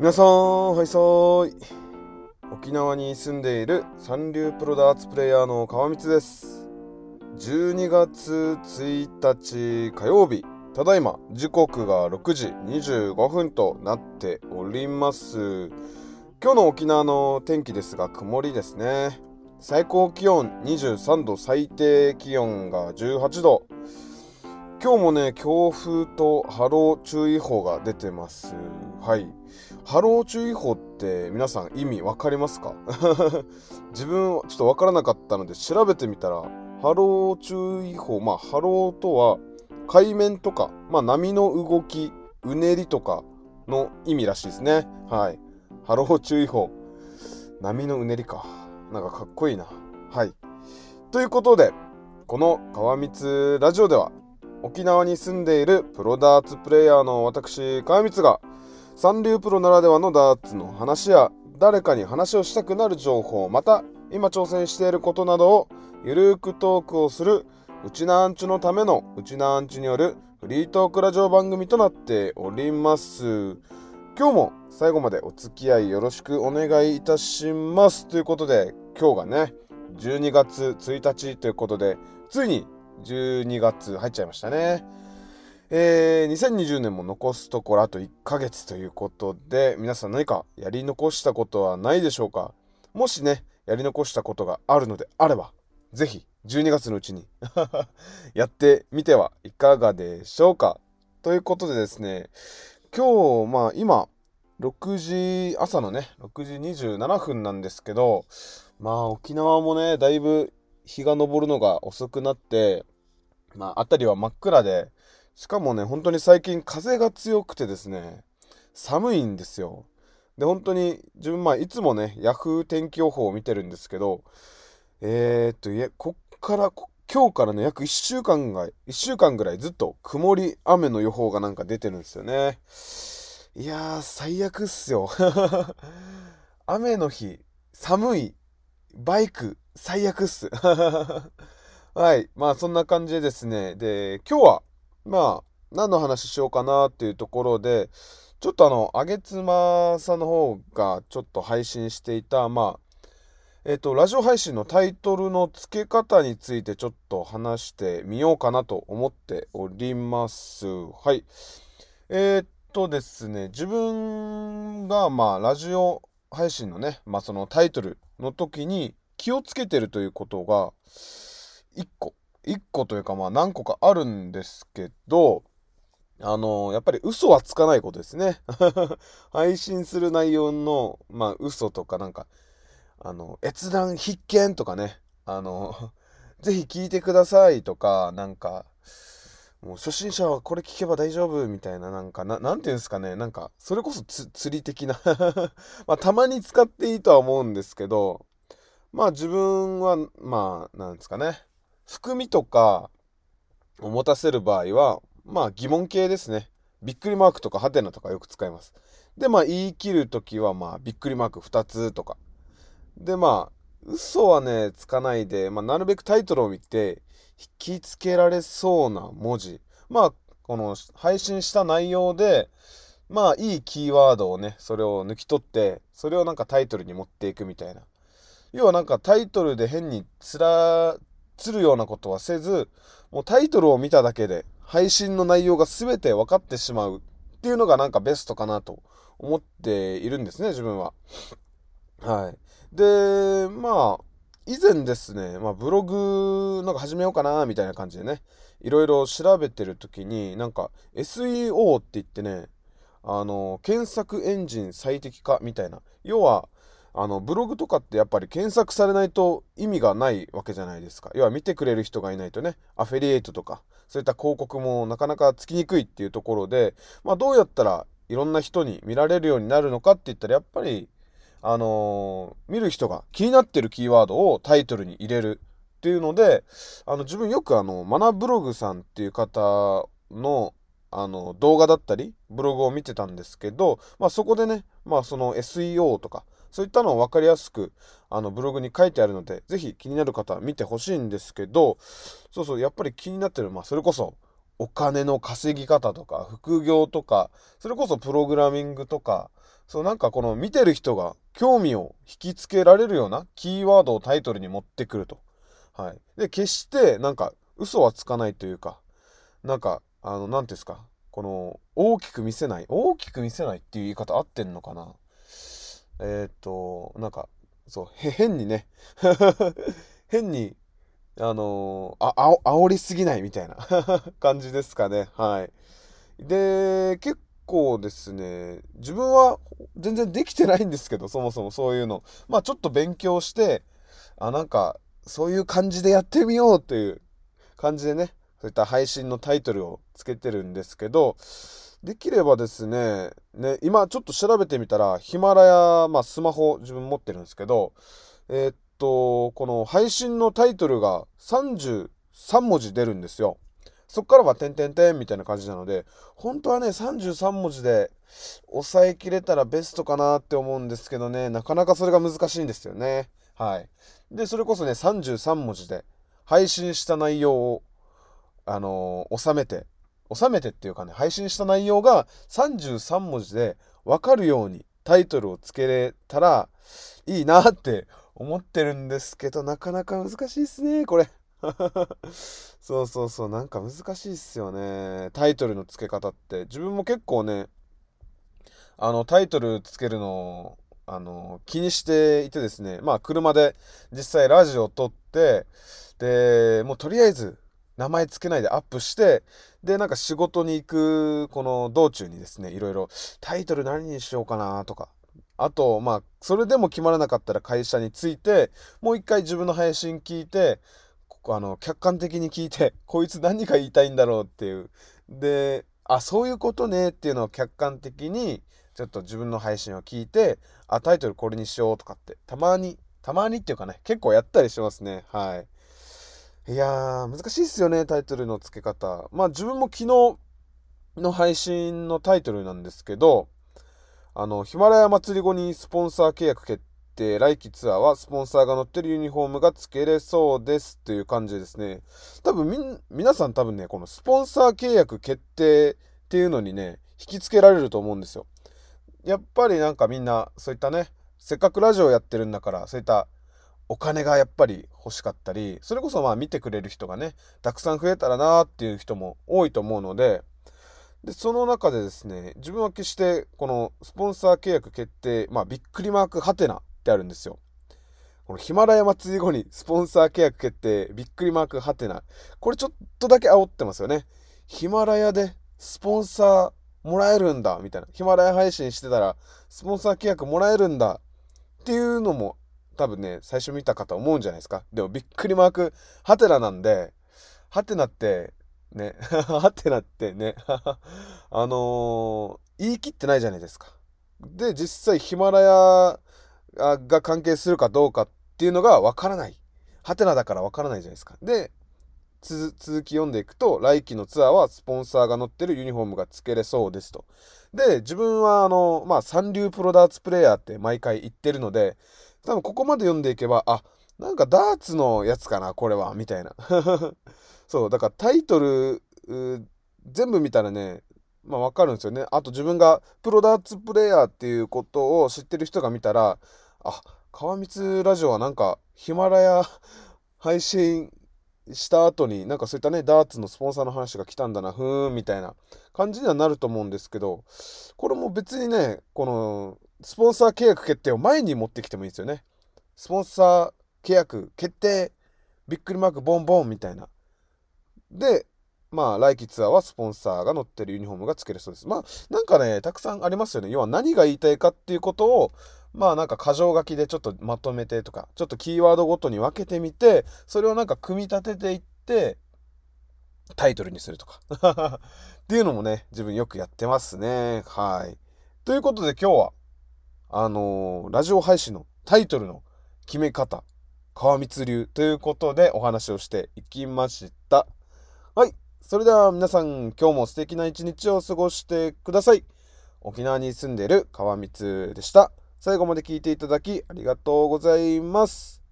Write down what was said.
皆さんはいさーい。沖縄に住んでいる三流プロダーツプレイヤーの川光です。12月1日火曜日。ただいま時刻が6時25分となっております。今日の沖縄の天気ですが曇りですね。最高気温23度最低気温が18度。今日もね強風と波浪注意報が出てます。はい。波浪注意報って皆さん意味わかりますか？自分ちょっとわからなかったので調べてみたら波浪注意報まあ波浪とは海面とか、まあ、波の動きうねりとかの意味らしいですね。はい。波浪注意報。波のうねりか。なんかかっこいいな。はい。ということでこの川光ラジオでは沖縄に住んでいるプロダーツプレイヤーの私川光が三流プロならではのダーツの話や誰かに話をしたくなる情報また今挑戦していることなどをゆるーくトークをするうちなーんちゅのためのうちなーんちゅによるフリートークラジオ番組となっております。今日も最後までお付き合いよろしくお願いいたします。ということで今日がね12月1日ということでついに12月入っちゃいましたね。えー、2020年も残すところあと1ヶ月ということで、皆さん何かやり残したことはないでしょうか？もしね、やり残したことがあるのであれば、ぜひ12月のうちに やってみてはいかがでしょうか？ということでですね、今日、まあ今、6時、朝のね、6時27分なんですけど、まあ沖縄もね、だいぶ日が昇るのが遅くなって、まあ辺りは真っ暗で、しかもね、本当に最近風が強くてですね、寒いんですよ。で、本当に自分、まあ、いつもね、ヤフー天気予報を見てるんですけど、えー、っと、いや、こっから、今日からね、約1週間が、1週間ぐらいずっと曇り、雨の予報がなんか出てるんですよね。いやー、最悪っすよ。雨の日、寒い、バイク、最悪っす。はい。まあ、そんな感じでですね。で、今日は、まあ、何の話しようかなっていうところで、ちょっとあの、あげつまさんの方がちょっと配信していた、まあ、えっ、と、ラジオ配信のタイトルの付け方についてちょっと話してみようかなと思っております。はい。えー、っとですね、自分がまあ、ラジオ配信のね、まあそのタイトルの時に気をつけてるということが、1個1個というかまあ何個かあるんですけど、あのやっぱり嘘はつかないことですね。配信する内容の、まあ嘘とかなんか、あの、閲覧必見とかね、あの、ぜひ聞いてくださいとか、なんか、もう初心者はこれ聞けば大丈夫みたいな、なんか、ななんていうんですかね、なんか、それこそ釣り的な。まあ、たまに使っていいとは思うんですけど、まあ自分は、まあ、なんですかね、含みとかを持たせる場合は、まあ疑問形ですね。びっくりマークとかハテナとかよく使います。で、まあ言い切るときは、まあびっくりマーク2つとか。で、まあ、嘘はね、つかないで、まあなるべくタイトルを見て、引きつけられそうな文字。まあ、この配信した内容で、まあいいキーワードをね、それを抜き取って、それをなんかタイトルに持っていくみたいな。要はなんかタイトルで変につら、つるようなことはせず、もうタイトルを見ただけで配信の内容が全て分かってしまうっていうのがなんかベストかなと思っているんですね、自分は。はい。で、まあ、以前ですね、まあ、ブログなんか始めようかなみたいな感じでね、いろいろ調べてる時に、なんか SEO って言ってね、あの、検索エンジン最適化みたいな。要は、あのブログとかってやっぱり検索されないと意味がないわけじゃないですか。要は見てくれる人がいないとねアフィリエイトとかそういった広告もなかなかつきにくいっていうところで、まあ、どうやったらいろんな人に見られるようになるのかって言ったらやっぱりあのー、見る人が気になってるキーワードをタイトルに入れるっていうのであの自分よくあのマナブログさんっていう方のあの動画だったりブログを見てたんですけど、まあ、そこでね、まあ、その SEO とかそういったのを分かりやすくあのブログに書いてあるので、ぜひ気になる方は見てほしいんですけど、そうそう、やっぱり気になってる、まあ、それこそお金の稼ぎ方とか、副業とか、それこそプログラミングとか、そうなんかこの見てる人が興味を引きつけられるようなキーワードをタイトルに持ってくると。はい。で、決してなんか嘘はつかないというか、なんか、あの、なんですか、この、大きく見せない、大きく見せないっていう言い方合ってんのかなえー、っと、なんか、そう、変にね、変に、あのー、あ、あ煽りすぎないみたいな 感じですかね。はい。で、結構ですね、自分は全然できてないんですけど、そもそもそういうの。まあちょっと勉強して、あ、なんか、そういう感じでやってみようっていう感じでね、そういった配信のタイトルをつけてるんですけど、できればですね、ね、今ちょっと調べてみたら、ヒマラヤ、まあスマホ自分持ってるんですけど、えー、っと、この配信のタイトルが33文字出るんですよ。そっからは点々点みたいな感じなので、本当はね、33文字で抑えきれたらベストかなって思うんですけどね、なかなかそれが難しいんですよね。はい。で、それこそね、33文字で配信した内容を、あのー、収めて、収めてっていうかね、配信した内容が33文字でわかるようにタイトルをつけれたらいいなって思ってるんですけど、なかなか難しいっすね、これ。そうそうそう、なんか難しいっすよね。タイトルの付け方って。自分も結構ね、あの、タイトルつけるのあの、気にしていてですね、まあ、車で実際ラジオを撮って、で、もうとりあえず、名前つけないでアップして、で、なんか仕事に行く、この道中にですね、いろいろタイトル何にしようかなとか、あと、まあ、それでも決まらなかったら会社に着いて、もう一回自分の配信聞いて、ここあの、客観的に聞いて、こいつ何が言いたいんだろうっていう。で、あ、そういうことねっていうのを客観的に、ちょっと自分の配信を聞いて、あ、タイトルこれにしようとかって、たまに、たまにっていうかね、結構やったりしますね。はい。いやー、難しいっすよね、タイトルの付け方。まあ自分も昨日の配信のタイトルなんですけど、あの、ヒマラヤ祭り後にスポンサー契約決定、来季ツアーはスポンサーが乗ってるユニフォームが付けれそうですっていう感じですね。多分み、皆さん多分ね、このスポンサー契約決定っていうのにね、引きつけられると思うんですよ。やっぱりなんかみんな、そういったね、せっかくラジオやってるんだから、そういったお金がやっぱり欲しかったり、それこそまあ見てくれる人がね、たくさん増えたらなっていう人も多いと思うので、で、その中でですね、自分は決してこのスポンサー契約決定、まあびっくりマークハテナってあるんですよ。このヒマラヤ祭り後に スポンサー契約決定、びっくりマークハテナ。これちょっとだけ煽ってますよね。ヒマラヤでスポンサーもらえるんだ、みたいな。ヒマラヤ配信してたら、スポンサー契約もらえるんだ、っていうのも多分ね、最初見た方思うんじゃないですか。でもびっくりマーク、ハテナなんで、ハテナって、ね、ハテナってね、あのー、言い切ってないじゃないですか。で、実際ヒマラヤが関係するかどうかっていうのがわからない。ハテナだからわからないじゃないですか。で、続き読んでいくと、来季のツアーはスポンサーが乗ってるユニフォームが付けれそうですと。で、自分はあの、まあ、三流プロダーツプレイヤーって毎回言ってるので、多分ここまで読んでいけば、あ、なんかダーツのやつかな、これは、みたいな。そう、だからタイトル、全部見たらね、まあわかるんですよね。あと自分がプロダーツプレイヤーっていうことを知ってる人が見たら、あ、川光ラジオはなんかヒマラヤ 配信した後になんかそういったね、ダーツのスポンサーの話が来たんだな、ふーん、みたいな感じにはなると思うんですけど、これも別にね、このスポンサー契約決定を前に持ってきてもいいですよね。スポンサー契約決定、びっくりマークボンボンみたいな。で、まあ、来季ツアーはスポンサーが乗ってるユニフォームがつけるそうです。まあ、なんかね、たくさんありますよね。要は何が言いたいかっていうことを、まあなんか箇条書きでちょっとまとめてとか、ちょっとキーワードごとに分けてみて、それをなんか組み立てていって、タイトルにするとか っていうのもね、自分よくやってますね。はい。ということで今日は、あのー、ラジオ配信のタイトルの決め方、川光流ということでお話をしていきました。はい。それでは皆さん、今日も素敵な一日を過ごしてください。沖縄に住んでいる川光でした。最後まで聞いていただきありがとうございます。